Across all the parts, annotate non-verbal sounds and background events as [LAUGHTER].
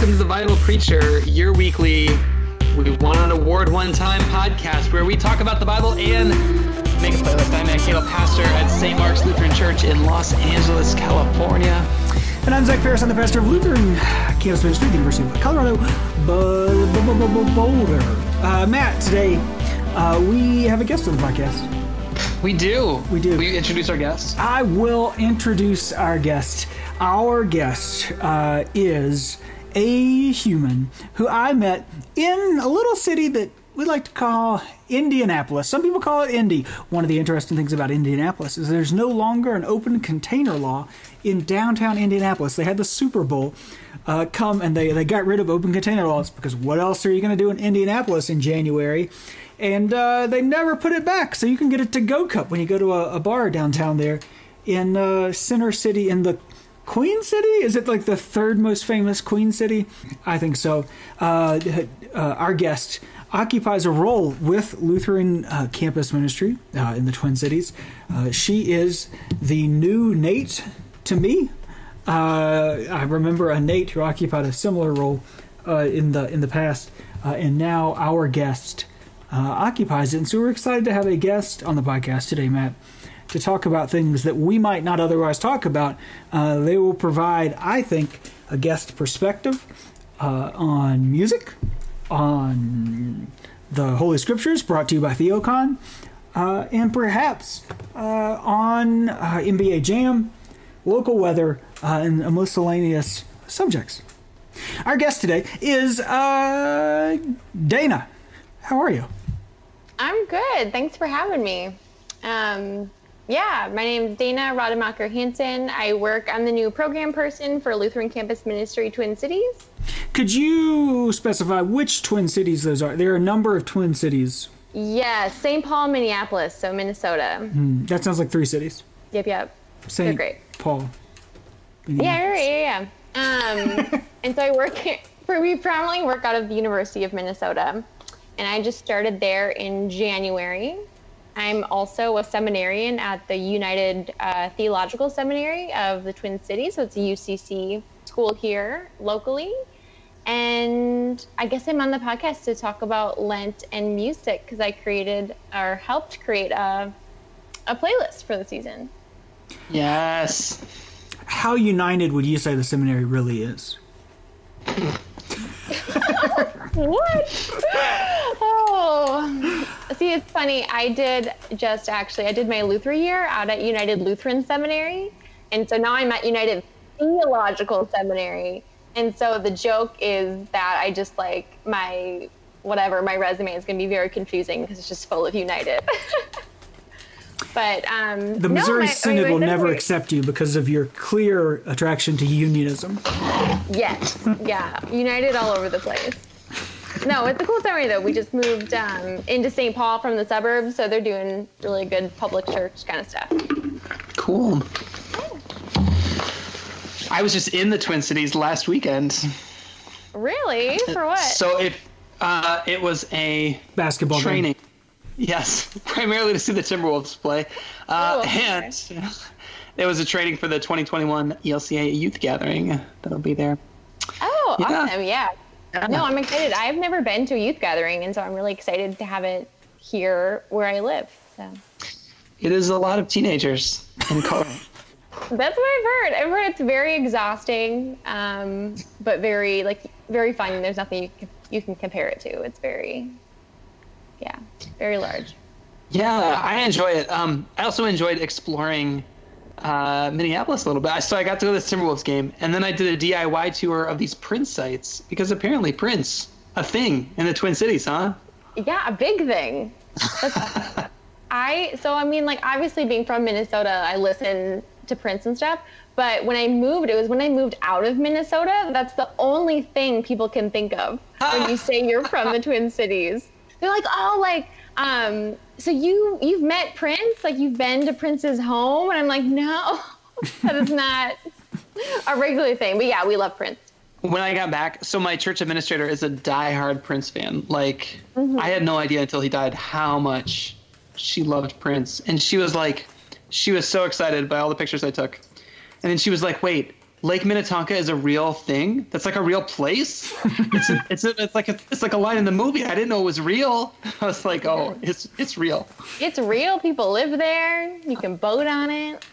welcome to The Vinyl Preacher, your weekly, we won an award one time podcast where we talk about the Bible and make a playlist. I'm Matt Keadle, pastor at St. Mark's Lutheran Church in Los Angeles, California. And I'm Zach Parris. I'm the pastor of Lutheran Campus Ministry at the University of Colorado Boulder. Uh, Matt, today uh, we have a guest on the podcast. We do. We do. We introduce our guest. I will introduce our guest. Our guest uh, is a human who I met in a little city that we like to call Indianapolis. Some people call it Indy. One of the interesting things about Indianapolis is there's no longer an open container law in downtown Indianapolis. They had the Super Bowl uh, come and they, they got rid of open container laws because what else are you going to do in Indianapolis in January? And uh, they never put it back. So you can get a to go cup when you go to a, a bar downtown there in uh, Center City in the Queen City? Is it like the third most famous Queen City? I think so. Uh, uh, our guest occupies a role with Lutheran uh, Campus Ministry uh, in the Twin Cities. Uh, she is the new Nate to me. Uh, I remember a Nate who occupied a similar role in the in the past, and now our guest occupies it. And so we're excited to have a guest on the podcast today, Matt to talk about things that we might not otherwise talk about. Uh, they will provide, I think, a guest perspective uh, on music, on the Holy Scriptures brought to you by Theocon, uh, and perhaps uh, on uh, NBA Jam, local weather, uh, and miscellaneous subjects. Our guest today is Dana. How are you? I'm good. Thanks for having me. Um, yeah, my name is Dana Rademacher Hansen. I work, I'm the new program person for Lutheran Campus Ministry Twin Cities. Could you specify which Twin Cities those are? There are a number of Twin Cities. Yes, St. Paul, Minneapolis, so Minnesota. Mm, that sounds like three cities. Yep, yep. St. great. Paul. Yeah, yeah, yeah. Um, [LAUGHS] and so I work, for, we primarily work out of the University of Minnesota. And I just started there in January. I'm also a seminarian at the United uh, Theological Seminary of the Twin Cities. So it's a UCC school here locally. And I guess I'm on the podcast to talk about Lent and music because I created or helped create a, a playlist for the season. Yes. How united would you say the seminary really is? [LAUGHS] what? [LAUGHS] Oh, see, it's funny. I did just actually, I did my Lutheran year out at United Lutheran Seminary. And so now I'm at United Theological Seminary. And so the joke is that I just like my, whatever, my resume is going to be very confusing because it's just full of United. [LAUGHS] but um, the Missouri no, my, Synod my will never seminary- accept you because of your clear attraction to unionism. Yes. Yeah. United all over the place. No, it's a cool summary though. We just moved um, into St. Paul from the suburbs, so they're doing really good public church kind of stuff. Cool. I was just in the Twin Cities last weekend. Really? For what? So it uh, it was a Basketball game. Yes, [LAUGHS] primarily to see the Timberwolves play, uh, Oh, okay. and it was a training for the 2021 ELCA youth gathering that'll be there. oh, Yeah. awesome. Yeah. No, I'm excited. I've never been to a youth gathering, and so I'm really excited to have it here where I live. So It is a lot of teenagers in [LAUGHS] color. that's what I've heard. I've heard it's very exhausting, um, but very like very fun. There's nothing you can, you can compare it to. It's very, yeah, very large. Yeah, I enjoy it. Um, I also enjoyed exploring uh, Minneapolis a little bit. So I got to go to the Timberwolves game, and then I did a DIY tour of these Prince sites because apparently Prince, a thing in the Twin Cities, huh? Yeah, a big thing. [LAUGHS] I so I mean like obviously being from Minnesota, I listen to Prince and stuff. But when I moved, it was when I moved out of Minnesota. That's the only thing people can think of when you [LAUGHS] say you're from the Twin Cities. They're like, oh, like, um, so you you've met Prince, like you've been to Prince's home, and I'm like, no, [LAUGHS] that is not a regular thing. But yeah, we love Prince. when I got back, so my church administrator is a diehard Prince fan. Like, I had no idea until he died how much she loved Prince. And she was like, she was so excited by all the pictures I took. And then she was like, wait, Lake Minnetonka is a real thing. That's like a real place. [LAUGHS] it's a, it's a, it's like a it's like a line in the movie. I didn't know it was real. I was like, oh, it's it's real. It's real. People live there. You can boat on it.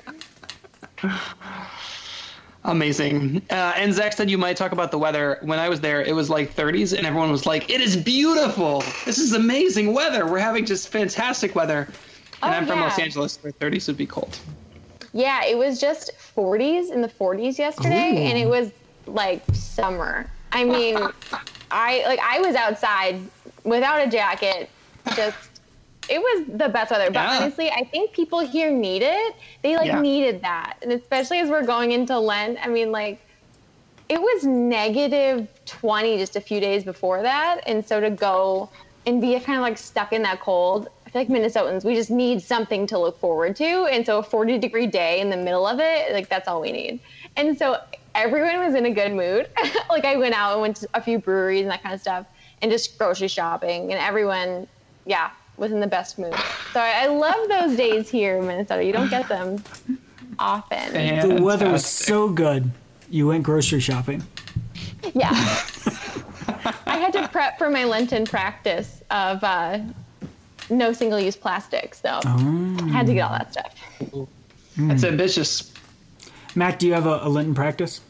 Amazing. Uh, and Zach said you might talk about the weather. When I was there, it was like 30s, and everyone was like, "It is beautiful. This is amazing weather. We're having just fantastic weather." And Oh, I'm from yeah. Los Angeles, where 30s would be cold. Yeah, it was just 40s in the 40s yesterday, Ooh. and it was like summer. I mean, [LAUGHS] I like I was outside without a jacket. Just it was the best weather. But Yeah. honestly, I think people here need it. They like Yeah. needed that, and especially as we're going into Lent. I mean, like it was negative 20 just a few days before that, and so to go and be kind of like stuck in that cold. I feel like Minnesotans, we just need something to look forward to. And so a 40 degree day in the middle of it, like that's all we need. And so everyone was in a good mood. [LAUGHS] like I went out and went to a few breweries and that kind of stuff and just grocery shopping and everyone, yeah, was in the best mood. So I, I love those days here in Minnesota. You don't get them often. The weather was so good. You went grocery shopping. Yeah. [LAUGHS] I had to prep for my Lenten practice of uh, no single use plastic. So I had to get all that stuff. That's ambitious. Matt, do you have a, a Lenten practice?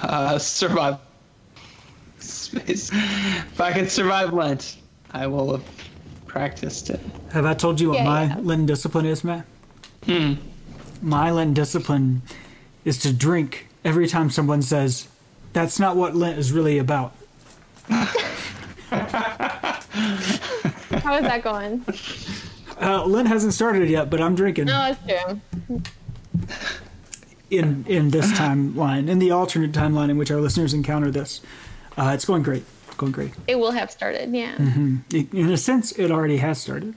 Uh, survive. Space. If I can survive Lent, I will have practiced it. Have I told you what Yeah, my yeah. Lenten discipline is, Matt? My Lenten discipline is to drink every time someone says, that's not what Lent is really about. [LAUGHS] [LAUGHS] How is that going? [LAUGHS] Uh, Lent hasn't started yet, but I'm drinking No, that's true. in, in this timeline, in the alternate timeline in which our listeners encounter this. Uh, it's going great. Going great. It will have started, yeah. I- In a sense, it already has started.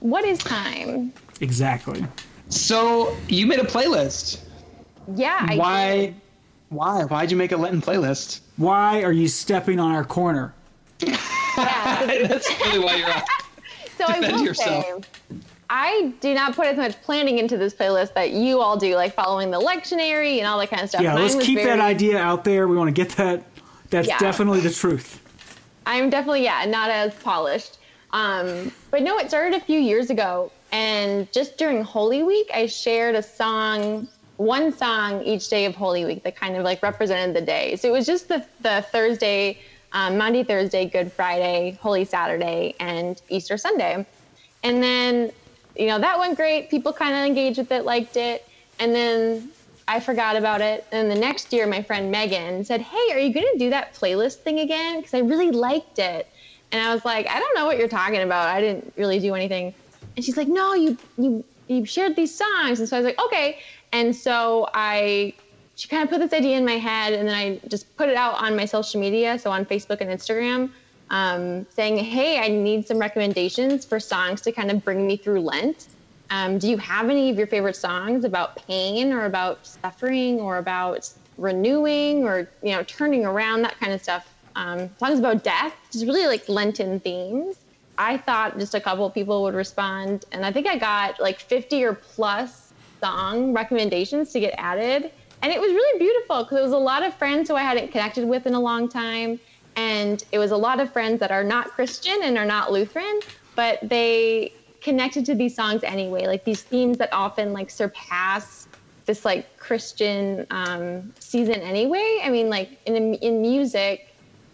What is time? Exactly. So you made a playlist. Yeah, I Why? did. Why? Why'd you make a Lenten playlist? Why are you stepping on our corner? [LAUGHS] Yeah, [LAUGHS] That's really why you're on. [LAUGHS] so I will yourself. say, I do not put as much planning into this playlist that you all do, like following the lectionary and all that kind of stuff. Yeah, Mine let's was keep that idea out there. We want to get that. That's Yeah. definitely the truth. I'm definitely yeah, not as polished. Um, but no, it started a few years ago, and just during Holy Week, I shared a song, one song each day of Holy Week that kind of like represented the day. So it was just the the Thursday, um, Monday, Thursday, Good Friday, Holy Saturday, and Easter Sunday, and then you know that went great. People kind of engaged with it, liked it, and then I forgot about it. And the next year, my friend Megan said, Hey, are you going to do that playlist thing again? Because I really liked it. And I was like, I don't know what you're talking about. I didn't really do anything. And she's like, No, you, you, you shared these songs. And so I was like, Okay. And so I, she kind of put this idea in my head. And then I just put it out on my social media. So on Facebook and Instagram, um, saying, Hey, I need some recommendations for songs to kind of bring me through Lent. Um, do you have any of your favorite songs about pain or about suffering or about renewing or you know turning around that kind of stuff? Um, songs about death, just really like Lenten themes. I thought just a couple people would respond, and I think I got like 50 or plus song recommendations to get added, and it was really beautiful because it was a lot of friends who I hadn't connected with in a long time, and it was a lot of friends that are not Christian and are not Lutheran, but they connected to these songs anyway. Like these themes that often like surpass this like christian um, season anyway. I mean like in, in music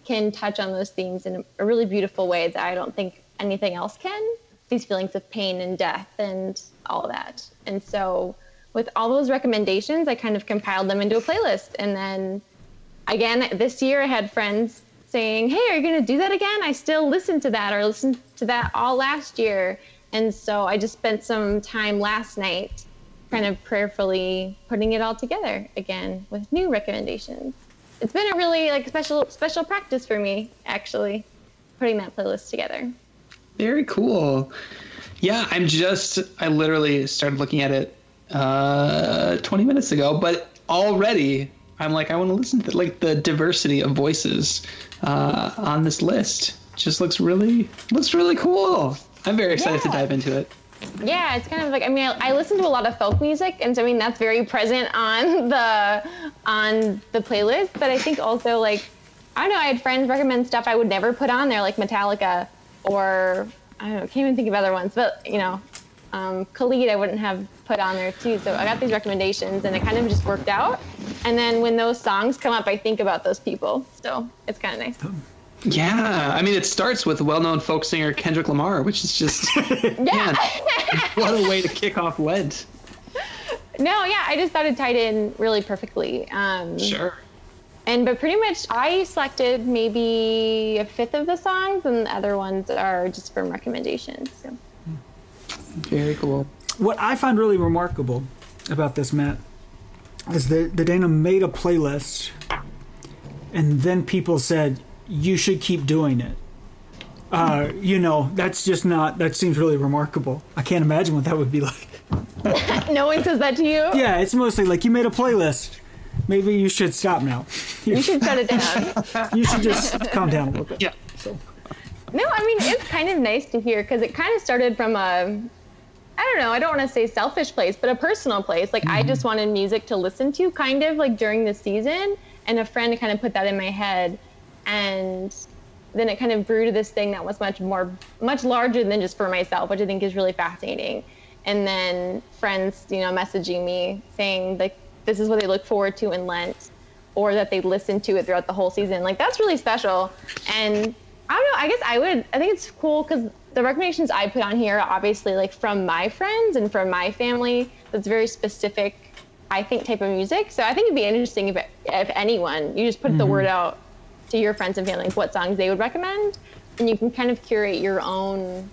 can touch on those themes in a really beautiful way that i don't think anything else can. These feelings of pain and death and all that. And so with all those recommendations i kind of compiled them into a playlist and then again this year i had friends saying hey are you going to do that again i still listen to that or listened to that all last year and so i just spent some time last night kind of prayerfully putting it all together again with new recommendations it's been a really like special special practice for me actually putting that playlist together Very cool. Yeah, I'm just. I literally started looking at it uh, 20 minutes ago, but already I'm like, I want to listen to like the diversity of voices uh, on this list. Just looks really looks really cool. I'm very excited to dive into it. Yeah, it's kind of like I mean I, I, listen to a lot of folk music, and so I mean that's very present on the on the playlist. But I think also like I don't know, I had friends recommend stuff I would never put on there, like Metallica or I don't know, can't even think of other ones, but you know, um, Khalid I wouldn't have put on there too. So I got these recommendations, and it kind of just worked out. And then when those songs come up, I think about those people. So it's kind of nice. Yeah, I mean, it starts with well-known folk singer Kendrick Lamar, which is just [LAUGHS] yeah. Man, what a way to kick off Lent. No, yeah, I just thought it tied in really perfectly. Um, sure. And but pretty much, I selected maybe a fifth of the songs, and the other ones are just from recommendations. So. Very cool. What I find really remarkable about this, Matt, is that the Dana made a playlist, and then people said you should keep doing it. Uh, you know, that's just not. That seems really remarkable. I can't imagine what that would be like. [LAUGHS] no one says that to you. Yeah, it's mostly like you made a playlist. Maybe you should stop now. You should shut it down. [LAUGHS] you should just calm down a little bit. Yeah. So. No, I mean it's kind of nice to hear because it kind of started from a I don't know, I don't want to say selfish place, but a personal place. Like mm-hmm. I just wanted music to listen to kind of like during the season and a friend kind of put that in my head and then it kind of grew to this thing that was much more much larger than just for myself, which I think is really fascinating. And then friends, you know, messaging me saying like this is what they look forward to in Lent or that they listen to it throughout the whole season. Like that's really special. And I don't know, I guess I would I think it's cool cuz the recommendations I put on here are obviously like from my friends and from my family. That's very specific, I think, type of music. So I think it'd be interesting if, if anyone, you just put mm-hmm. the word out to your friends and family what songs they would recommend, and you can kind of curate your own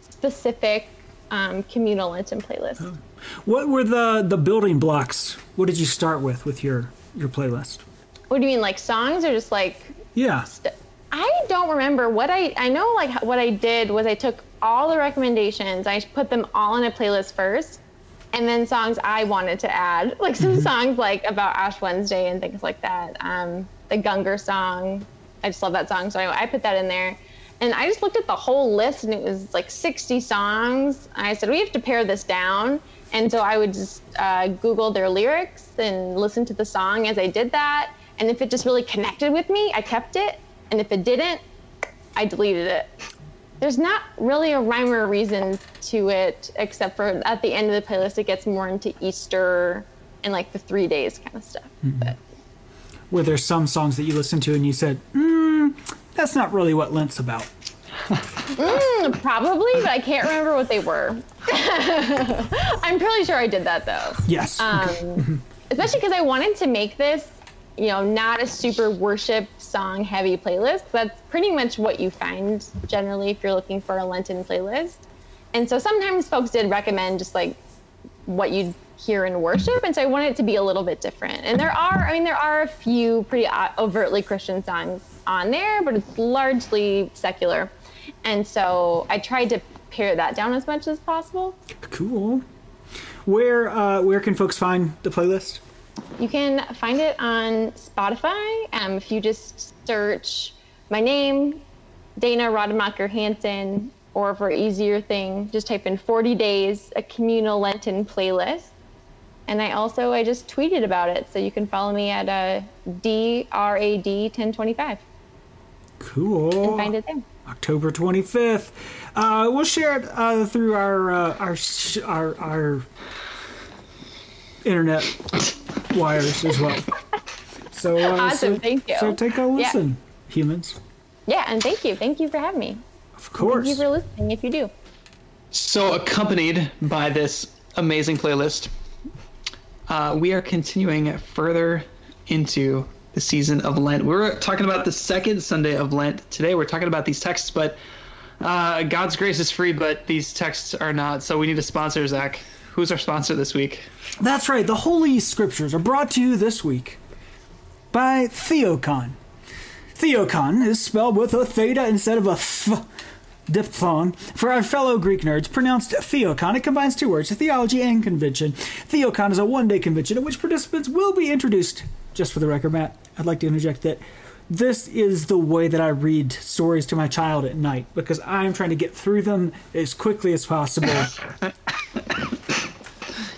specific um, communal Lenten playlist. What were the the building blocks? What did you start with with your your playlist? What do you mean, like songs or just like? Yeah. St- I don't remember what I I know like what I did was I took all the recommendations, I put them all in a playlist first, and then songs I wanted to add, [LAUGHS] like some mm-hmm. songs like about Ash Wednesday and things like that. Um, the Gungor song, I just love that song, so I, I put that in there. And I just looked at the whole list, and it was like 60 songs. I said we have to pare this down, and so I would just uh, Google their lyrics and listen to the song as I did that. And if it just really connected with me, I kept it and if it didn't, I deleted it. There's not really a rhyme or a reason to it, except for at the end of the playlist, it gets more into Easter and like the three days kind of stuff. Mm-hmm. But were there some songs that you listened to and you said, mm, "That's not really what Lent's about"? [LAUGHS] mm, probably, but I can't remember what they were. [LAUGHS] I'm pretty sure I did that though. Yes. Um, okay. especially because I wanted to make this you know, not a super worship song heavy playlist. That's pretty much what you find generally if you're looking for a Lenten playlist. And so sometimes folks did recommend just like what you'd hear in worship. And so I wanted it to be a little bit different. And there are, I mean, there are a few pretty overtly Christian songs on there, but it's largely secular. And so I tried to pare that down as much as possible. Cool. Where uh, where can folks find the playlist? You can find it on Spotify. Um, if you just search my name, Dana Rademacher Hansen, or for easier thing, just type in 40 days, a communal Lenten playlist. And I also, I just tweeted about it. So you can follow me at uh, DRAD1025. Cool. And find it there. October 25th. Uh, we'll share it uh, through our, uh, our, our, our internet wires as well. So, uh, awesome, so, thank you. So take a listen, yeah. humans. Yeah, and thank you. Thank you for having me. Of course. Thank you for listening if you do. So, accompanied by this amazing playlist, uh, we are continuing further into the season of Lent. We are talking about the second Sunday of Lent today. We're talking about these texts, but uh, God's grace is free, but these texts are not. So we need a sponsor, Zach. Who's our sponsor this week? That's right. The Holy Scriptures are brought to you this week by TheoCon. TheoCon is spelled with a theta instead of a th diphthong. For our fellow Greek nerds, pronounced TheoCon, it combines two words, theology and convention. TheoCon is a one day convention at which participants will be introduced. Just for the record, Matt, I'd like to interject that this is the way that I read stories to my child at night because I'm trying to get through them as quickly as possible. [LAUGHS]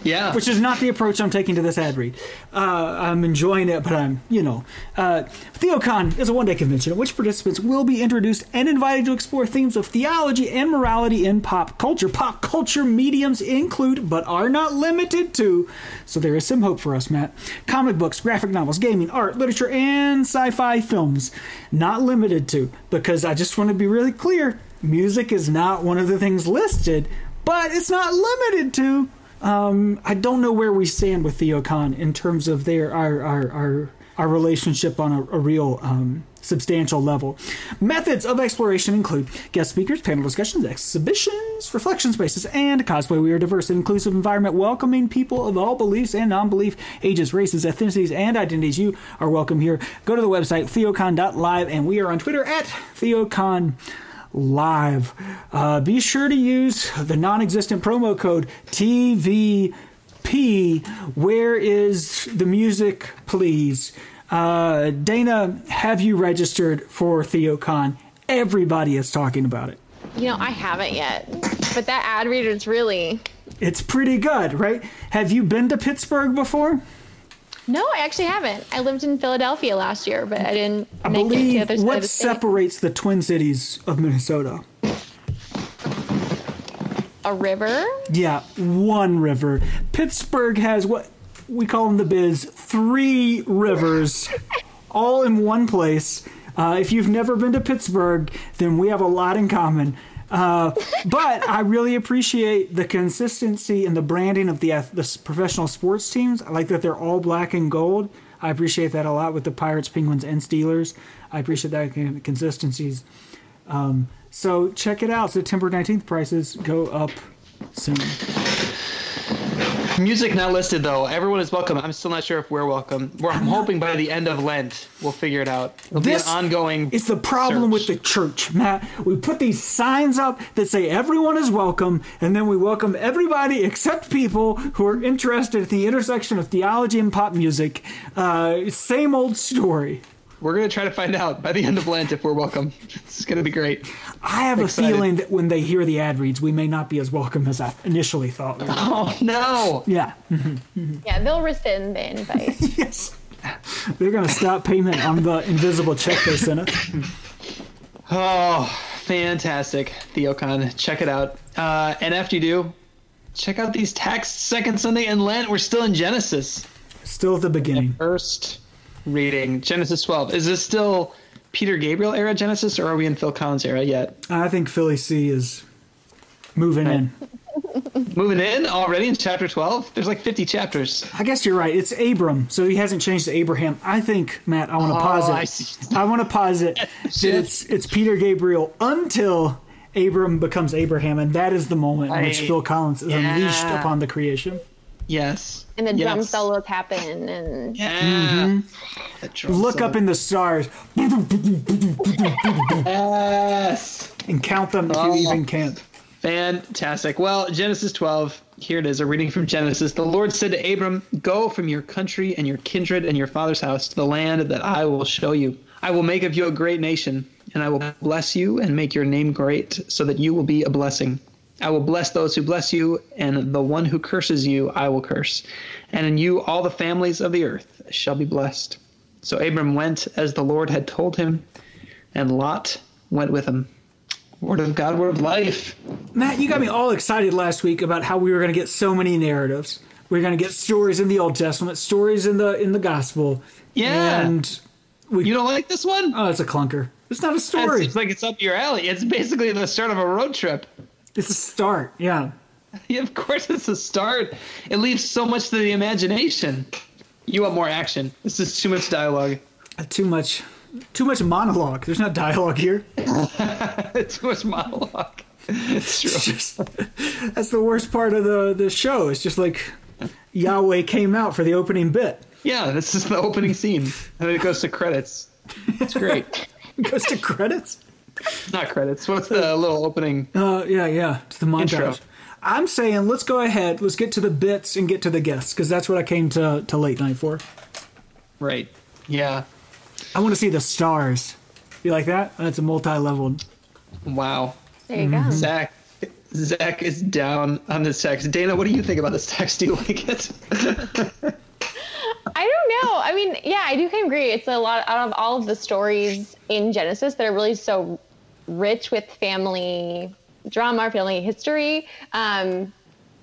Yeah. which is not the approach I'm taking to this ad read. Uh, I'm enjoying it, but I'm, you know. Uh, TheoCon is a one day convention at which participants will be introduced and invited to explore themes of theology and morality in pop culture. Pop culture mediums include, but are not limited to, so there is some hope for us, Matt, comic books, graphic novels, gaming, art, literature, and sci fi films. Not limited to, because I just want to be really clear music is not one of the things listed, but it's not limited to. Um, I don't know where we stand with TheoCon in terms of their our our our, our relationship on a, a real um, substantial level. Methods of exploration include guest speakers, panel discussions, exhibitions, reflection spaces, and cosplay. We are a diverse and inclusive environment welcoming people of all beliefs and non-belief, ages, races, ethnicities, and identities. You are welcome here. Go to the website theocon.live, and we are on Twitter at theocon live. Uh, be sure to use the non existent promo code TVP. Where is the music, please? Uh, Dana, have you registered for TheoCon? Everybody is talking about it. You know, I haven't yet, but that ad reader is really. It's pretty good, right? Have you been to Pittsburgh before? No, I actually haven't. I lived in Philadelphia last year, but I didn't I make it to the believe side what the separates the Twin Cities of Minnesota. A river? Yeah, one river. Pittsburgh has what we call in the biz three rivers, [LAUGHS] all in one place. Uh, if you've never been to Pittsburgh, then we have a lot in common. Uh, but I really appreciate the consistency and the branding of the, the professional sports teams. I like that they're all black and gold. I appreciate that a lot with the Pirates, Penguins, and Steelers. I appreciate that con- consistencies. Um, so check it out. September 19th prices go up soon. Music not listed though. Everyone is welcome. I'm still not sure if we're welcome. We're I'm hoping by the end of Lent we'll figure it out. It'll This be an ongoing. It's the problem with the church, Matt. We put these signs up that say everyone is welcome, and then we welcome everybody except people who are interested at the intersection of theology and pop music. Uh, same old story. We're gonna try to find out by the end of Lent if we're welcome. [LAUGHS] It's gonna be great. I have Excited. a feeling that when they hear the ad reads, we may not be as welcome as I initially thought. we. Oh no! Yeah. Yeah, they'll rescind the invite. [LAUGHS] yes. They're going to stop payment on the invisible check they sent us. Oh, fantastic, Theocon. Check it out. Uh, and after you do, check out these texts. Second Sunday in Lent. We're still in Genesis. Still at the beginning. First reading Genesis 12. Is this still Peter Gabriel era Genesis, or are we in Phil Collins era yet? I think Philly C is moving in. [LAUGHS] Moving in already in chapter 12? There's like 50 chapters. I guess you're right. It's Abram, so he hasn't changed to Abraham. I think, Matt, I want to oh, posit. Oh, I see. I want to pause it. it's it's Peter Gabriel until Abram becomes Abraham, and that is the moment in which Phil Collins is unleashed upon the creation. Yes. And the drum Yes. solos happen and Yeah. Mm-hmm. Look solo. up in the stars Yes. and count them if Oh. you even can. Fantastic. Well, Genesis 12, here it is, a reading from Genesis. The Lord said to Abram, Go from your country and your kindred and your father's house to the land that I will show you. I will make of you a great nation, and I will bless you and make your name great, so that you will be a blessing. I will bless those who bless you, and the one who curses you I will curse. And in you all the families of the earth shall be blessed. So Abram went as the Lord had told him, and Lot went with him. Word of God, word of life. Matt, you got me all excited last week about how we were going to get so many narratives. We are going to get stories in the Old Testament, stories in the in the Gospel. Yeah. And we You don't like this one? oh, it's a clunker. It's not a story. it's like it's up your alley. It's basically the start of a road trip. It's a start. Yeah. [LAUGHS] Yeah, of course, it's a start. It leaves so much to the imagination. You want more action. This is too much dialogue. Uh, Too much. Too much monologue. There's not dialogue here. [LAUGHS] too much monologue. It's true. Just, that's the worst part of the the show. It's just like Yahweh came out for the opening bit. Yeah, this is the opening scene. And then it goes to credits. It's great. [LAUGHS] It goes to credits. [LAUGHS] Not credits. What's the little opening? Uh, yeah, yeah, to the montage. Intro. I'm saying let's go ahead. Let's get to the bits and get to the guests because that's what I came to to late night for. Right. Yeah. I want to see the stars. You like that? That's a multi-leveled. Wow. There you go. Zach. Zach is down on this text. Dana, what do you think about this text? [LAUGHS] Do you like it? [LAUGHS] I don't know. I mean, yeah, I do kind of agree. It's a lot out of all of the stories in Genesis that are really so rich with family drama, family history. Um,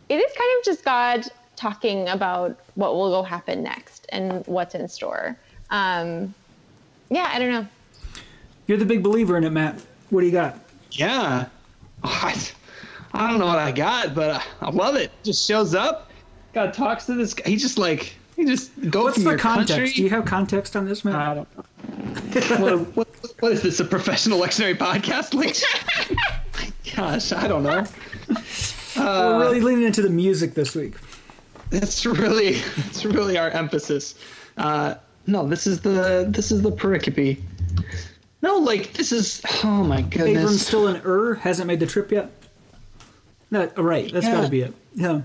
it is kind of just God talking about what will go happen next and what's in store. Um, yeah, I don't know. You're the big believer in it, Matt. What do you got? yeah. I, [LAUGHS] I don't know what I got, but I, I love it. Just shows up. God talks to this guy. He just like he just goes What's from the your context? country. Do you have context on this, Matt? I don't know. what, what, what is this? A professional lectionary podcast? Like, gosh, I don't know. We're really leaning into the music this week. It's really, it's really our emphasis. Uh, no, this is the this is the pericope. No, like this is. Oh my goodness. Abram's still in Ur, hasn't made the trip yet. That right? That's Yeah. got to be it. Yeah,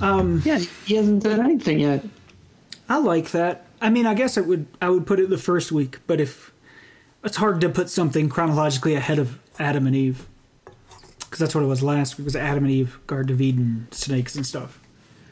Um, yeah, he hasn't done anything yet. I like that. I mean, I guess it would. I would put it the first week, but if it's hard to put something chronologically ahead of Adam and Eve, because that's what it was last week. Was Adam and Eve, Garden of Eden, snakes and stuff,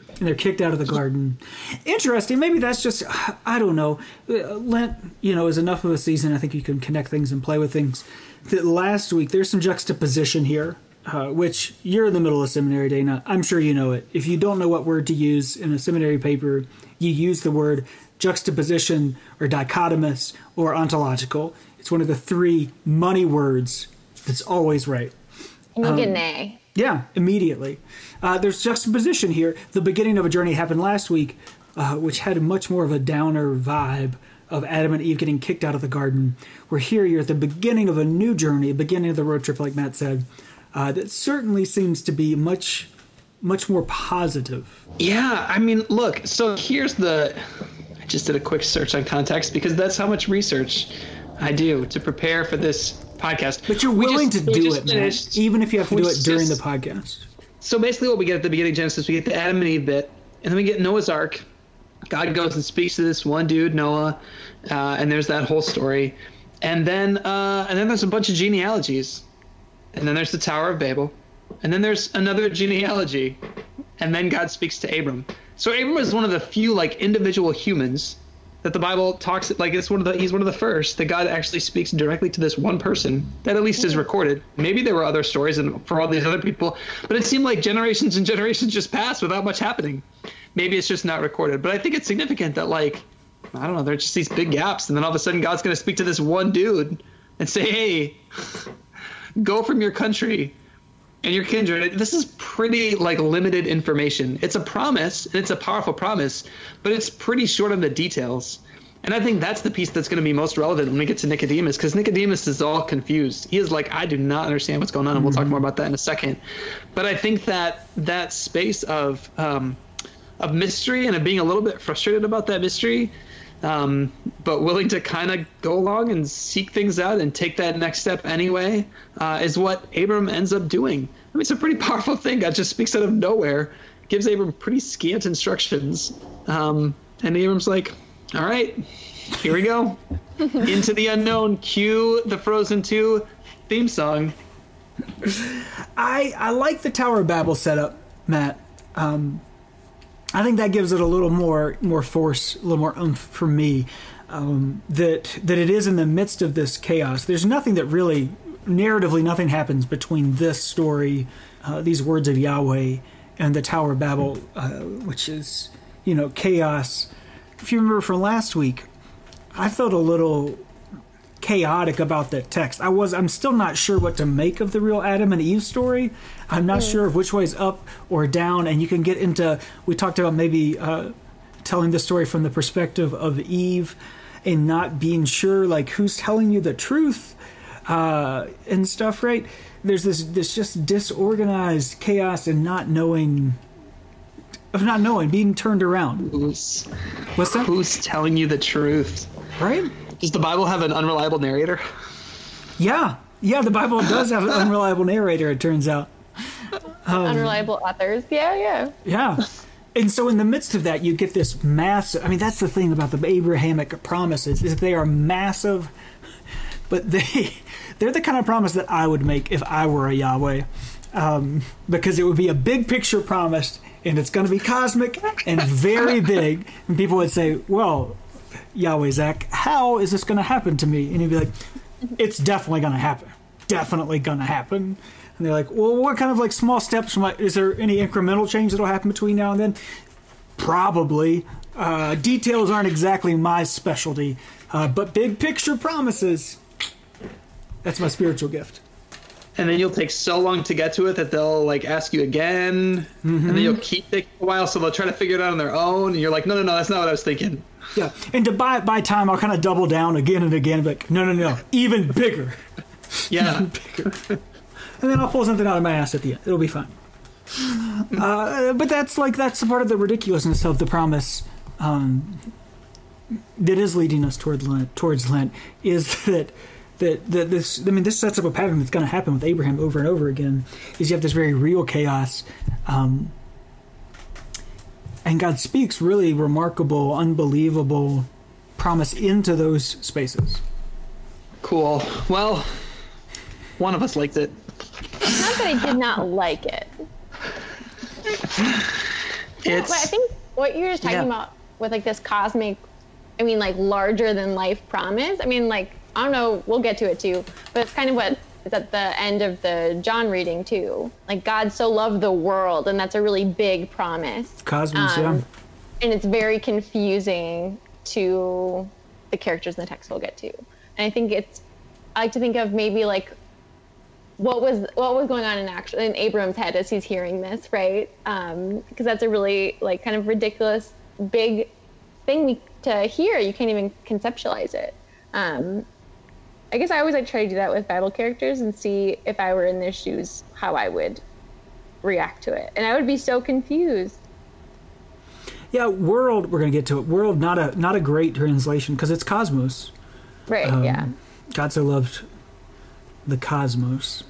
and they're kicked out of the garden. Interesting. Maybe that's just. I don't know. Lent, you know, is enough of a season. I think you can connect things and play with things. That last week there's some juxtaposition here. Uh, which you're in the middle of seminary, Dana. I'm sure you know it. If you don't know what word to use in a seminary paper, you use the word juxtaposition or dichotomous or ontological. It's one of the three money words that's always right. And you get an A. Yeah, immediately. Uh, there's juxtaposition here. The beginning of a journey happened last week, uh, which had much more of a downer vibe of Adam and Eve getting kicked out of the garden. We're here you're at the beginning of a new journey, beginning of the road trip, like Matt said. Uh, that certainly seems to be much, much more positive. Yeah, I mean, look. So here's the. I just did a quick search on context because that's how much research I do to prepare for this podcast. But you're willing just- to do it, finished- even if you have to do it during just- the podcast. So basically, what we get at the beginning of Genesis, we get the Adam and Eve bit, and then we get Noah's Ark. God goes and speaks to this one dude, Noah, uh, and there's that whole story, and then uh, and then there's a bunch of genealogies, and then there's the Tower of Babel, and then there's another genealogy, and then God speaks to Abram. So Abram is one of the few like individual humans that the Bible talks like it's one of the he's one of the first that God actually speaks directly to this one person that at least is recorded. Maybe there were other stories and for all these other people, but it seemed like generations and generations just passed without much happening. Maybe it's just not recorded, but I think it's significant that like I don't know, there's just these big gaps, and then all of a sudden God's going to speak to this one dude and say, "Hey, go from your country and your kindred." This is pretty like limited information. It's a promise, and it's a powerful promise, but it's pretty short on the details. And I think that's the piece that's going to be most relevant when we get to Nicodemus, because Nicodemus is all confused. He is like, "I do not understand what's going on," and we'll talk more about that in a second. But I think that that space of um, of mystery and of being a little bit frustrated about that mystery, um, but willing to kind of go along and seek things out and take that next step anyway, uh, is what Abram ends up doing. I mean, it's a pretty [LAUGHS] powerful thing. God just speaks out of nowhere, gives Abram pretty scant instructions, um, and Abram's like, "All right, here we go, [LAUGHS] into the unknown." Cue the Frozen Two theme song. I I like the Tower of Babel setup, Matt. Um, I think that gives it a little more more force, a little more oomph for me. Um, that that it is in the midst of this chaos. There's nothing that really narratively nothing happens between this story, uh, these words of Yahweh, and the Tower of Babel, uh, which is you know chaos. If you remember from last week, I felt a little chaotic about that text. I was I'm still not sure what to make of the real Adam and Eve story. I'm not sure of which is up or down and you can get into we talked about maybe uh, telling the story from the perspective of Eve and not being sure like who's telling you the truth uh, and stuff, right? There's this this just disorganized chaos and not knowing of not knowing, being turned around. Who's What's that? who's telling you the truth? Right? Does the Bible have an unreliable narrator? Yeah. Yeah, the Bible does have an [LAUGHS] unreliable narrator, it turns out. Unreliable authors. Yeah, yeah. Yeah. and so in the midst of that, you get this massive. I mean, that's the thing about the Abrahamic promises is they are massive, but they [LAUGHS] they're the kind of promise that I would make if I were a Yahweh, um, because it would be a big picture promise, and it's going to be cosmic and very [LAUGHS] big, and people would say, "Well, Yahweh Zach, how is this going to happen to me?" And he'd be like, "It's definitely going to happen. Definitely going to happen." And they're like, well, what kind of like small steps? Is there any incremental change that'll happen between now and then? Probably. Uh, details aren't exactly my specialty, uh, but big picture promises. That's my spiritual gift. And then you'll take so long to get to it that they'll like ask you again, and then you'll keep taking a while, so they'll try to figure it out on their own, and you're like, no, no, no, that's not what I was thinking. Yeah, and to buy buy time, I'll kind of double down again and again. Like, no, no, no, even bigger. [LAUGHS] Yeah. bigger and then I'll pull something out of my ass at the end. It'll be fine. [LAUGHS] Uh, but that's like that's the part of the ridiculousness of the promise um, that is leading us toward Lent, towards Lent is [LAUGHS] that that that this I mean this sets up a pattern that's going to happen with Abraham over and over again. Is you have this very real chaos. Um, and God speaks really remarkable, unbelievable promise into those spaces. Cool. Well, one of us liked it. It's not that I did not like it. It's But I think what you're just talking Yeah. about with like this cosmic, I mean, like larger than life promise. I mean, like I don't know, we'll get to it too, but it's kind of what is at the end of the John reading too. Like God so loved the world, and that's a really big promise. Cosmos, Um, yeah. and it's very confusing to the characters in the text we'll get to. And I think it's I like to think of maybe like what was what was going on in actual in Abram's head as he's hearing this, right? Because that's a really like kind of ridiculous big thing we, to hear. You can't even conceptualize it. Um, I guess I always like try to do that with Bible characters and see if I were in their shoes how I would react to it, and I would be so confused. Yeah, world. We're gonna get to it. World, not a not a great translation because it's cosmos. Right? Um, yeah. God so loved the cosmos,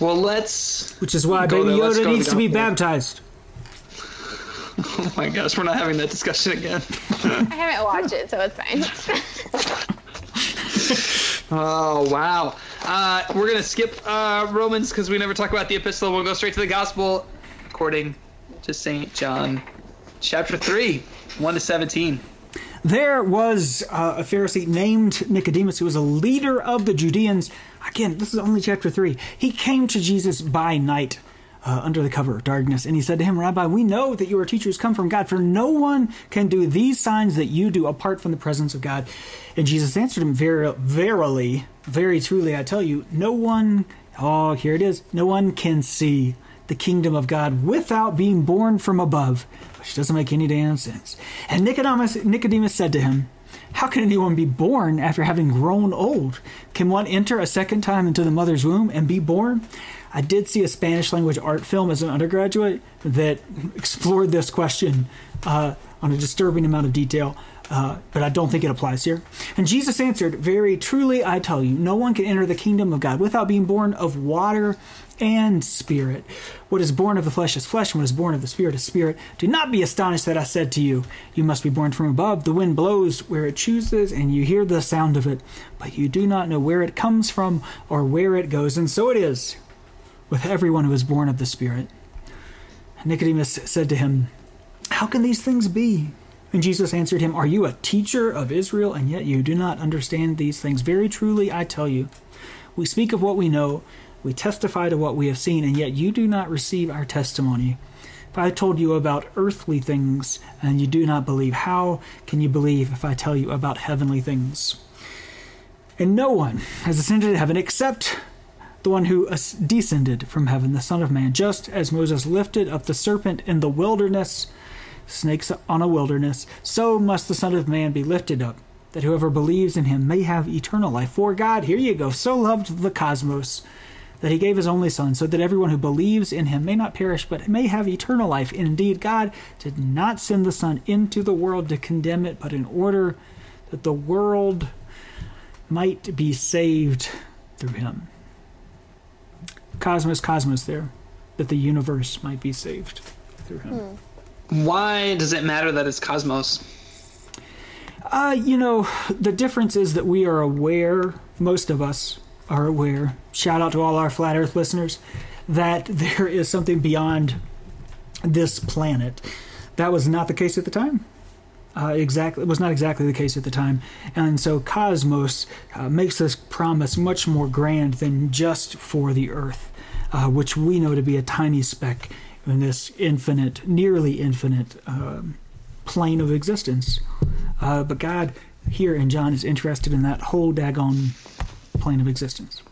well, let's. which is why Baby there, Yoda needs to be baptized. [LAUGHS] Oh my gosh, we're not having that discussion again. I haven't watched it, so it's fine. [LAUGHS] Oh wow. Uh, we're gonna skip uh, Romans because we never talk about the epistle. We'll go straight to the gospel according to Saint John, chapter three, one to seventeen. There was uh, a Pharisee named Nicodemus who was a leader of the Judeans. Again, this is only chapter 3. He came to Jesus by night uh, under the cover of darkness, and he said to him, Rabbi, we know that you are teachers come from God, for no one can do these signs that you do apart from the presence of God. And Jesus answered him, Ver- Verily, very truly, I tell you, no one, oh, here it is, no one can see the kingdom of God without being born from above, which doesn't make any damn sense. And Nicodemus, Nicodemus said to him, How can anyone be born after having grown old? Can one enter a second time into the mother's womb and be born? I did see a Spanish language art film as an undergraduate that explored this question uh, on a disturbing amount of detail. Uh, but I don't think it applies here. And Jesus answered, Very truly I tell you, no one can enter the kingdom of God without being born of water and spirit. What is born of the flesh is flesh, and what is born of the spirit is spirit. Do not be astonished that I said to you, You must be born from above. The wind blows where it chooses, and you hear the sound of it, but you do not know where it comes from or where it goes. And so it is with everyone who is born of the spirit. Nicodemus said to him, How can these things be? And Jesus answered him, Are you a teacher of Israel, and yet you do not understand these things? Very truly, I tell you, we speak of what we know, we testify to what we have seen, and yet you do not receive our testimony. If I told you about earthly things, and you do not believe, how can you believe if I tell you about heavenly things? And no one has ascended to heaven except the one who descended from heaven, the Son of Man, just as Moses lifted up the serpent in the wilderness, snakes on a wilderness, so must the Son of Man be lifted up, that whoever believes in him may have eternal life. For God, here you go, so loved the cosmos that he gave his only Son, so that everyone who believes in him may not perish, but may have eternal life. Indeed, God did not send the Son into the world to condemn it, but in order that the world might be saved through him. Cosmos, cosmos there. that the universe might be saved through him. Hmm. Why does it matter that it's cosmos? Uh, you know, the difference is that we are aware, most of us are aware, shout out to all our flat earth listeners, that [LAUGHS] there is something beyond this planet. That was not the case at the time. Uh, exactly, it was not exactly the case at the time, and so Cosmos uh, makes this promise much more grand than just for the Earth, uh, which we know to be a tiny speck in this infinite, nearly infinite um, plane of existence. Uh, but God here in John is interested in that whole daggone plane of existence.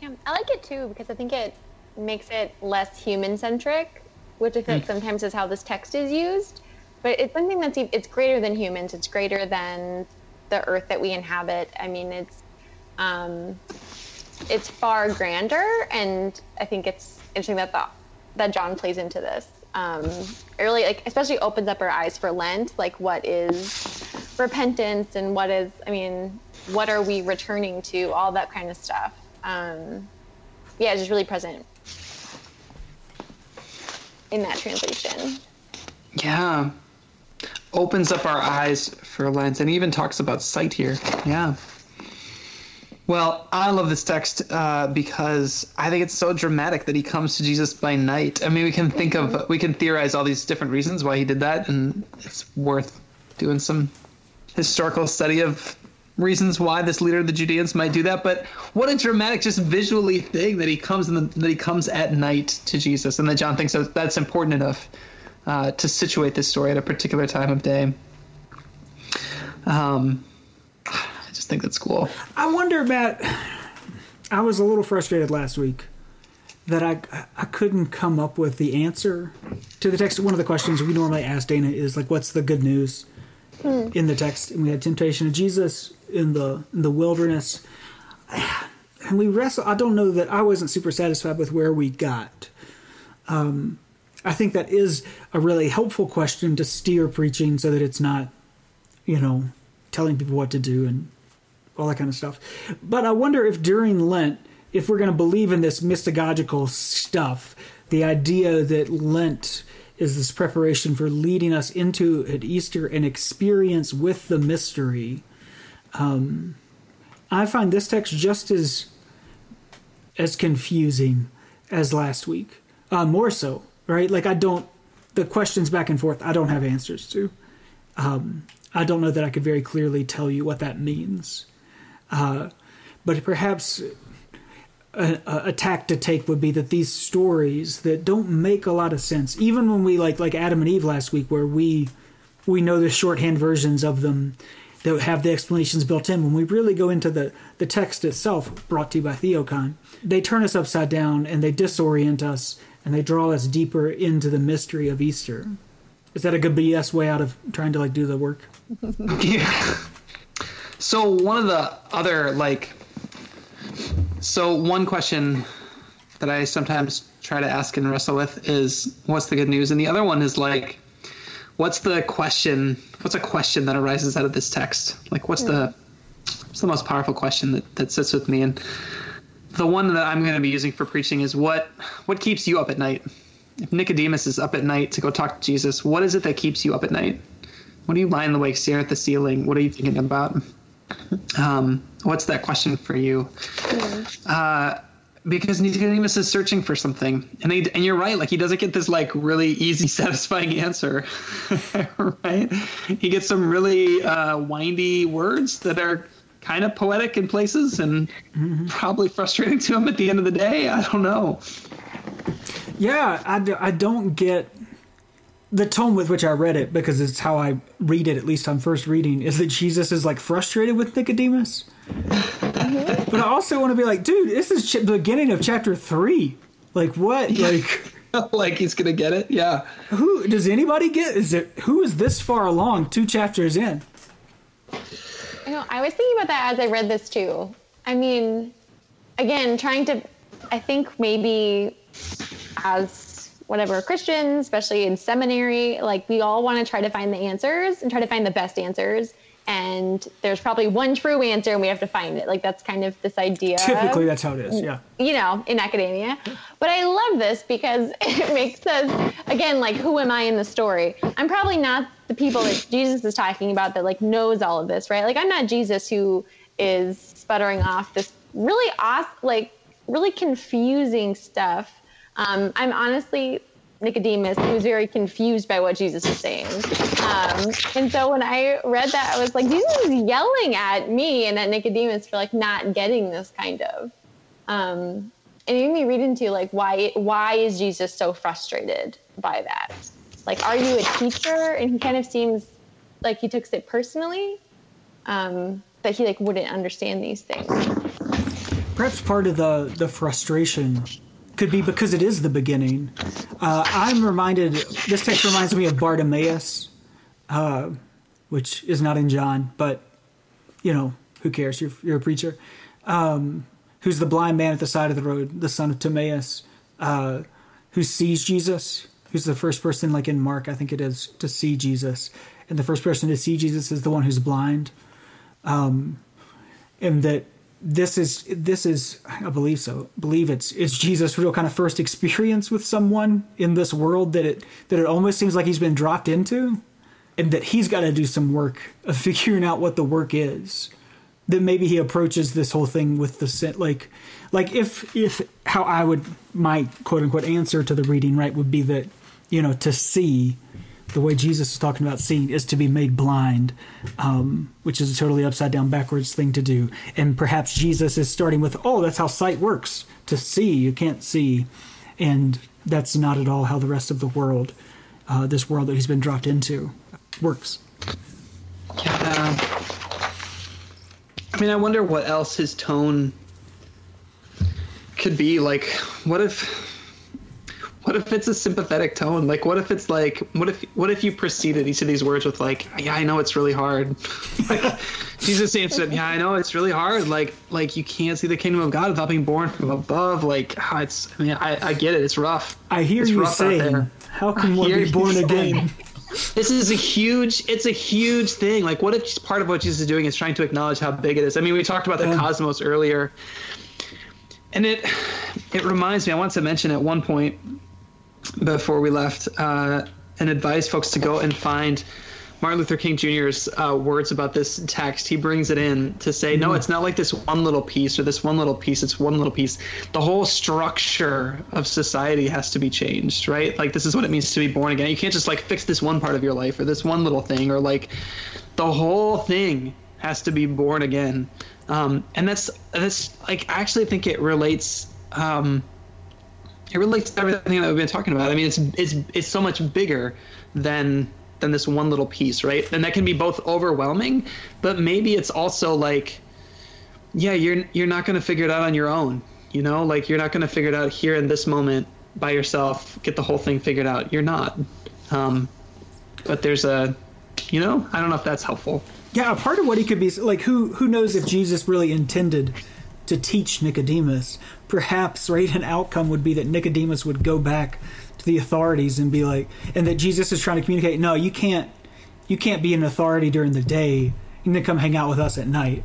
Yeah, I like it too because I think it makes it less human centric, which I feel like sometimes is how this text is used. But it's something that's it's greater than humans. It's greater than the earth that we inhabit. I mean, it's um, it's far grander, and I think it's interesting that the, that John plays into this. Um, it really like especially opens up our eyes for Lent, like what is repentance and what is I mean, what are we returning to? All that kind of stuff. Um, yeah, just really present in that translation. Yeah. Opens up our eyes for Lent and even talks about sight here. Yeah. Well, I love this text uh, because I think it's so dramatic that he comes to Jesus by night. I mean, we can think of, we can theorize all these different reasons why he did that, and it's worth doing some historical study of reasons why this leader of the Judeans might do that. But what a dramatic, just visually thing that he comes in the, that he comes at night to Jesus, and that John thinks that that's important enough uh, to situate this story at a particular time of day. Um, I just think that's cool. I wonder, Matt. I was a little frustrated last week that I I couldn't come up with the answer to the text. One of the questions we normally ask Dana is like, "What's the good news?" in the text, and we had temptation of Jesus in the in the wilderness, and we wrestle. I don't know that I wasn't super satisfied with where we got. Um, I think that is a really helpful question to steer preaching so that it's not, you know, telling people what to do and all that kind of stuff. But I wonder if during Lent, if we're going to believe in this mystagogical stuff, the idea that Lent is this preparation for leading us into at Easter an experience with the mystery. Um, I find this text just as as confusing as last week, uh, more so, right? Like I don't the questions back and forth. I don't have answers to. Um, I don't know that I could very clearly tell you what that means. Uh, but perhaps a, a tack to take would be that these stories that don't make a lot of sense, even when we like like Adam and Eve last week, where we we know the shorthand versions of them that have the explanations built in. When we really go into the the text itself, brought to you by TheoCon, they turn us upside down and they disorient us and they draw us deeper into the mystery of Easter. Is that a good BS way out of trying to like do the work? [LAUGHS] Yeah. So one of the other like so one question that I sometimes try to ask and wrestle with is what's the good news? And the other one is like what's the question what's a question that arises out of this text? Like what's hmm. the what's the most powerful question that, that sits with me? And the one that I'm gonna be using for preaching is what what keeps you up at night? If Nicodemus is up at night to go talk to Jesus, what is it that keeps you up at night? What are you lying awake, staring at the ceiling? What are you thinking about? Um, what's that question for you? Uh, because Nicodemus is searching for something, and he, and you're right. Like he doesn't get this like really easy, [LAUGHS] satisfying answer, [LAUGHS] right? He gets some really uh, windy words that are kind of poetic in places, and probably frustrating to him at the end of the day. I don't know. Yeah, I, don't get the tone with which I read it because it's how I read it, at least on first reading, is that Jesus is like frustrated with Nicodemus. Mm-hmm. But I also want to be like, dude, this is ch- the beginning of chapter three. Like, what? Like, [LAUGHS] like he's gonna get it. Yeah. who does anybody get? Is it who is this far along? Two chapters in. I know. I was thinking about that as I read this too. I mean, again, trying to, I think maybe as whatever Christians, especially in seminary, like we all want to try to find the answers and try to find the best answers. and there's probably one true answer and we have to find it. Like that's kind of this idea. Typically, that's how it is. Yeah. [LAUGHS] You know, in academia. But I love this because [LAUGHS] it makes us, again, like, who am I in the story? I'm probably not the people that Jesus is talking about that, like, knows all of this, right? Like, I'm not Jesus who is sputtering off this really awesome, like, really confusing stuff. Um, I'm honestly Nicodemus, who was very confused by what Jesus was saying. Um, and so when I read that, I was like, Jesus is yelling at me and at Nicodemus for like not getting this kind of. Um, and it made me read into like why why is Jesus so frustrated by that? Like, are you a teacher? And he kind of seems like he took it personally. Um, that he like wouldn't understand these things. Perhaps part of the the frustration could be because it is the beginning. Uh, I'm reminded. This text reminds me of Bartimaeus, uh, which is not in John, but you know who cares? You're, you're a preacher. Um, who's the blind man at the side of the road, the son of Timaeus, uh, who sees Jesus? Who's the first person, like in Mark, I think it is, to see Jesus, and the first person to see Jesus is the one who's blind, um, and that this is this is I believe so believe it's it's Jesus' real kind of first experience with someone in this world that it that it almost seems like he's been dropped into, and that he's got to do some work of [LAUGHS] figuring out what the work is. That maybe he approaches this whole thing with the sin, like like if if how I would my quote unquote answer to the reading right would be that you know to see the way Jesus is talking about seeing is to be made blind, um, which is a totally upside down backwards thing to do. And perhaps Jesus is starting with, oh, that's how sight works to see. You can't see. And that's not at all how the rest of the world, uh, this world that he's been dropped into, works. Yeah. I mean, I wonder what else his tone could be. Like, what if what if it's a sympathetic tone? Like, what if it's like, what if, what if you preceded each of these words with like, yeah, I know it's really hard. [LAUGHS] like, Jesus answered, yeah, I know it's really hard. Like, like you can't see the kingdom of God without being born from above. Like, ah, it's, I mean, I, I get it. It's rough. I hear it's you saying, how can one be born again? [LAUGHS] this is a huge it's a huge thing like what if part of what jesus is doing is trying to acknowledge how big it is i mean we talked about the yeah. cosmos earlier and it it reminds me i want to mention at one point before we left uh, and advise folks to go and find Martin Luther King Jr.'s uh, words about this text. He brings it in to say, no, it's not like this one little piece or this one little piece. It's one little piece. The whole structure of society has to be changed, right? Like this is what it means to be born again. You can't just like fix this one part of your life or this one little thing or like the whole thing has to be born again. Um, and that's that's like I actually think it relates. Um, it relates to everything that we've been talking about. I mean, it's it's it's so much bigger than than this one little piece, right? And that can be both overwhelming, but maybe it's also like, yeah, you're you're not going to figure it out on your own. You know, like you're not going to figure it out here in this moment by yourself. Get the whole thing figured out. You're not. Um, but there's a, you know, I don't know if that's helpful. Yeah, part of what he could be like, who who knows if Jesus really intended to teach Nicodemus. Perhaps, right, an outcome would be that Nicodemus would go back to the authorities and be like, and that Jesus is trying to communicate, no, you can't, you can't be an authority during the day. and then come hang out with us at night.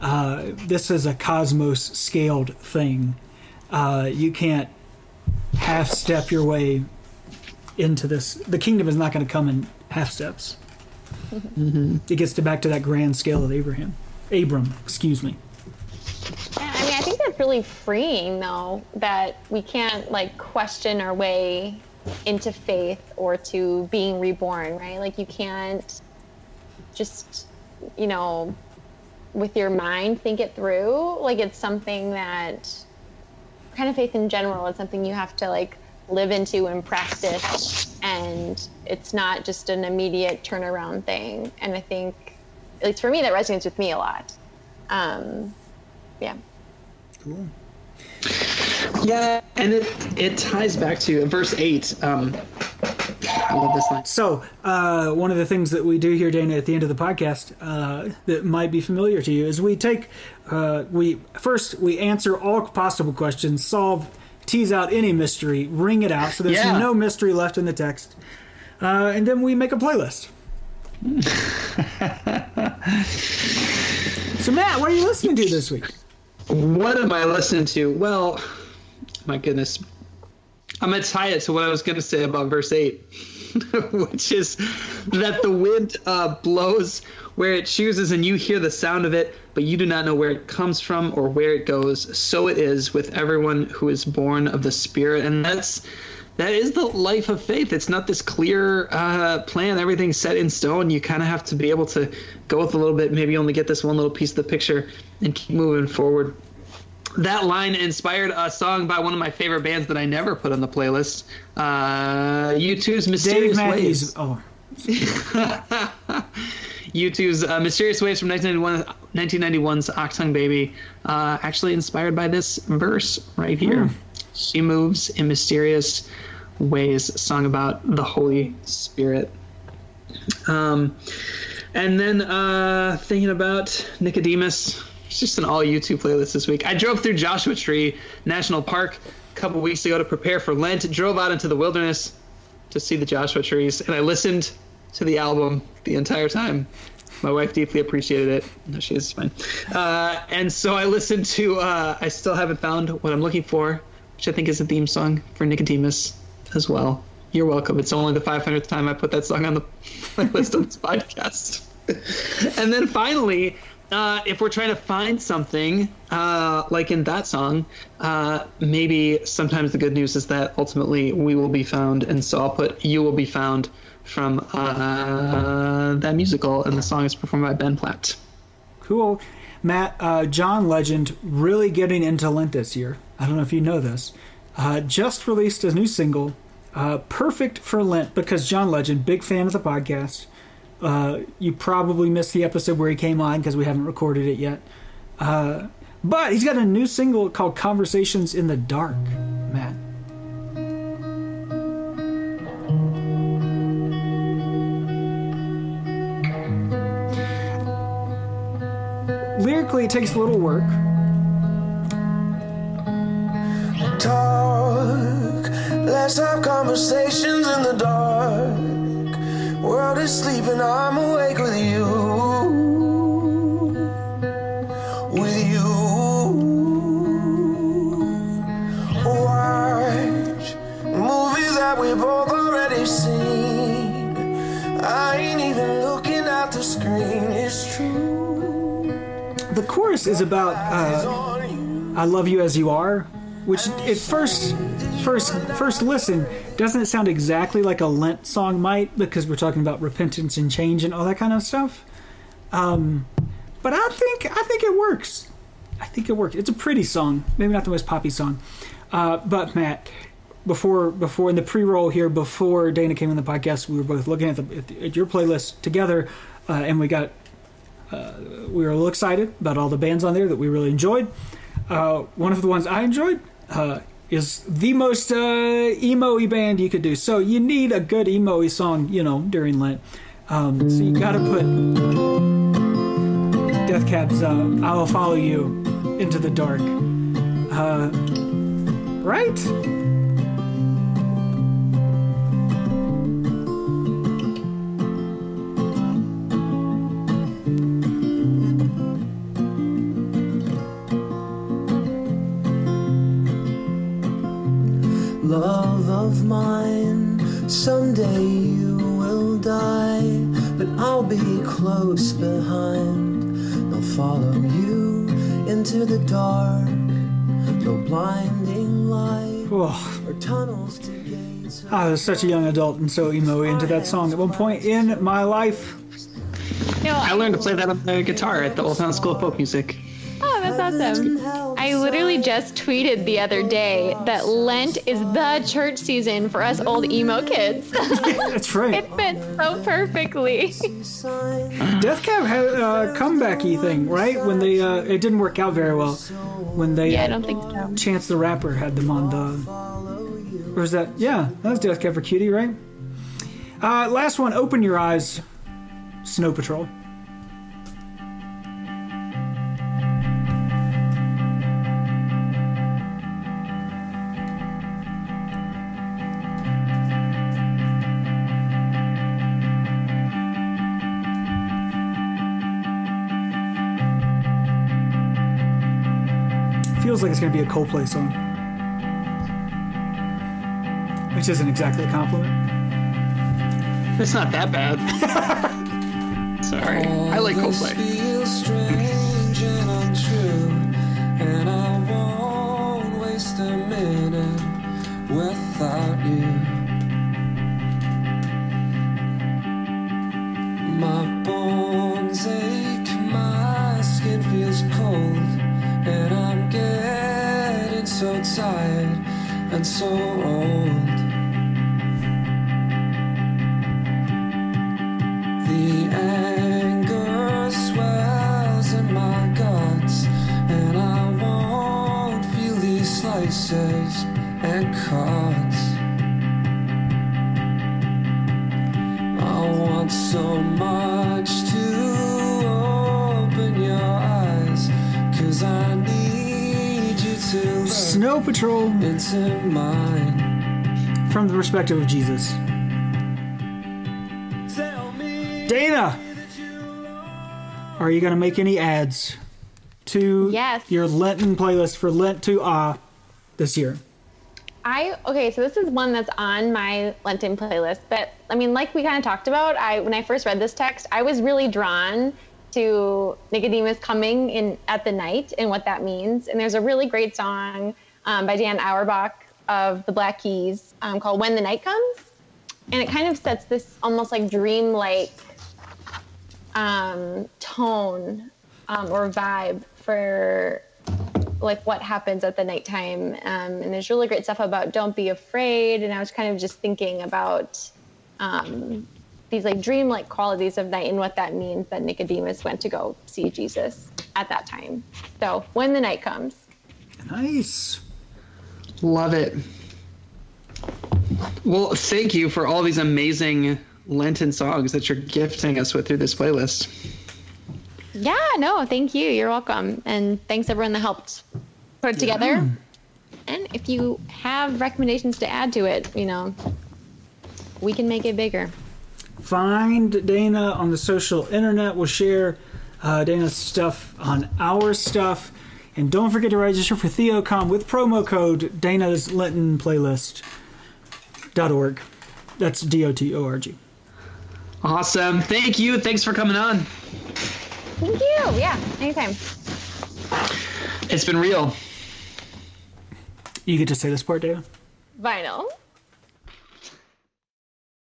Uh, this is a cosmos scaled thing. Uh, you can't half step your way into this. The kingdom is not going to come in half steps. Mm-hmm. It gets to back to that grand scale of Abraham. Abram, excuse me. Yeah, I mean, I think that's really freeing, though, that we can't like question our way into faith or to being reborn, right? Like, you can't just, you know, with your mind think it through. Like, it's something that kind of faith in general is something you have to like live into and practice, and it's not just an immediate turnaround thing. And I think, at least for me, that resonates with me a lot. Um, yeah. Cool. Yeah, and it it ties back to verse eight. Um, I love this line. So, uh, one of the things that we do here, Dana, at the end of the podcast, uh, that might be familiar to you, is we take uh, we first we answer all possible questions, solve, tease out any mystery, ring it out, so there's Yeah. no mystery left in the text, uh, and then we make a playlist. [LAUGHS] so Matt, what are you listening to this week? What am I listening to? Well, my goodness. I'm going to tie it to what I was going to say about verse 8, [LAUGHS] which is that the wind uh, blows where it chooses and you hear the sound of it, but you do not know where it comes from or where it goes. So it is with everyone who is born of the Spirit. And that's. That is the life of faith. It's not this clear uh, plan, everything's set in stone. You kind of have to be able to go with a little bit, maybe only get this one little piece of the picture and keep moving forward that line inspired a song by one of my favorite bands that I never put on the playlist. Uh, U2's Mysterious Ways. Oh. [LAUGHS] U2's uh, Mysterious Ways from 1991, 1991's Achtung Baby, uh, actually inspired by this verse right here. Mm. She moves in mysterious ways, song about the Holy Spirit. Um, and then uh, thinking about Nicodemus, it's just an all U2 playlist this week. I drove through Joshua Tree National Park a couple weeks ago to prepare for Lent. Drove out into the wilderness to see the Joshua trees, and I listened to the album the entire time. My wife deeply appreciated it. No, she is fine. Uh, and so I listened to. Uh, I still haven't found what I'm looking for, which I think is a theme song for Nicodemus as well. You're welcome. It's only the 500th time I put that song on the [LAUGHS] list of this podcast. and then finally, uh, if we're trying to find something uh, like in that song, uh, maybe sometimes the good news is that ultimately we will be found, and so I'll put "You Will Be Found" from uh, that musical, and the song is performed by Ben Platt. Cool, Matt. Uh, John Legend really getting into Lent this year. I don't know if you know this. Uh, just released a new single, perfect for Lent because John Legend, big fan of the podcast. Uh, you probably missed the episode where he came on because we haven't recorded it yet. Uh, but he's got a new single called Conversations in the Dark, Matt. Lyrically, it takes a little work. Talk, let's have conversations in the dark. World is sleeping, I'm awake with you. With you. Watch movies that we both already seen. I ain't even looking at the screen, it's true. The chorus is about uh, I love you as you are, which at first first first listen, doesn't it sound exactly like a Lent song might? Because we're talking about repentance and change and all that kind of stuff. Um, but I think I think it works. I think it works. It's a pretty song, maybe not the most poppy song. Uh, but Matt, before before in the pre-roll here, before Dana came on the podcast, we were both looking at, at, the, at your playlist together, uh, and we got uh, we were a little excited about all the bands on there that we really enjoyed. Uh, one of the ones I enjoyed uh, is the most uh, emo-y band you could do. So you need a good emo-y song, you know, during Lent. Um, so you gotta put Death Cab's uh, "I Will Follow You" into the dark, uh, right? Close behind. I'll follow you into the dark, no blinding light Oh, or tunnels to gates. I was such a young adult and so emo into that song at one point in my life. No, I learned to play that on the guitar at the Old Town School of Folk Music. Oh, that's awesome. I just tweeted the other day that Lent is the church season for us old emo kids. [LAUGHS] That's right. it fits so perfectly. [LAUGHS] Death Cab had a comebacky thing, right? When they uh, it didn't work out very well. When they Yeah, I don't think so. Chance the Rapper had them on the. Or was that? Yeah, that was Death Cab for Cutie, right? Uh, last one, Open Your Eyes, Snow Patrol. Feels like it's going to be a Coldplay song. Which isn't exactly a compliment. It's not that bad. [LAUGHS] Sorry. I like This Coldplay. feels strange and untrue, and I won't waste a minute without you. Tired and so old. The anger swells in my guts, and I won't feel these slices and cuts. Snow Patrol into mine. from the perspective of Jesus. Tell me Dana, are you going to make any ads to Yes. your Lenten playlist for Lent to Ah this year? I okay, so this is one that's on my Lenten playlist. But I mean, like we kind of talked about, I when I first read this text, I was really drawn to Nicodemus coming in at the night and what that means. And there's a really great song um, by Dan Auerbach of the Black Keys um, called "When the Night Comes," and it kind of sets this almost like dream-like um, tone um, or vibe for like what happens at the nighttime. Um, and there's really great stuff about don't be afraid. And I was kind of just thinking about um, these like dream-like qualities of night and what that means that Nicodemus went to go see Jesus at that time. So when the night comes. Nice. Love it. Well, thank you for all these amazing Lenten songs that you're gifting us with through this playlist. Yeah, no, thank you. You're welcome. And thanks everyone that helped put it together. And if you have recommendations to add to it, you know, we can make it bigger. Find Dana on the social internet. We'll share uh, Dana's stuff on our stuff. And don't forget to register for TheoCon with promo code Dana's Lenten Playlist. Dot org. That's D O T O R G. Awesome. Thank you. Thanks for coming on. Thank you. Yeah, anytime. It's been real. You get to say this part, Dana? Vinyl.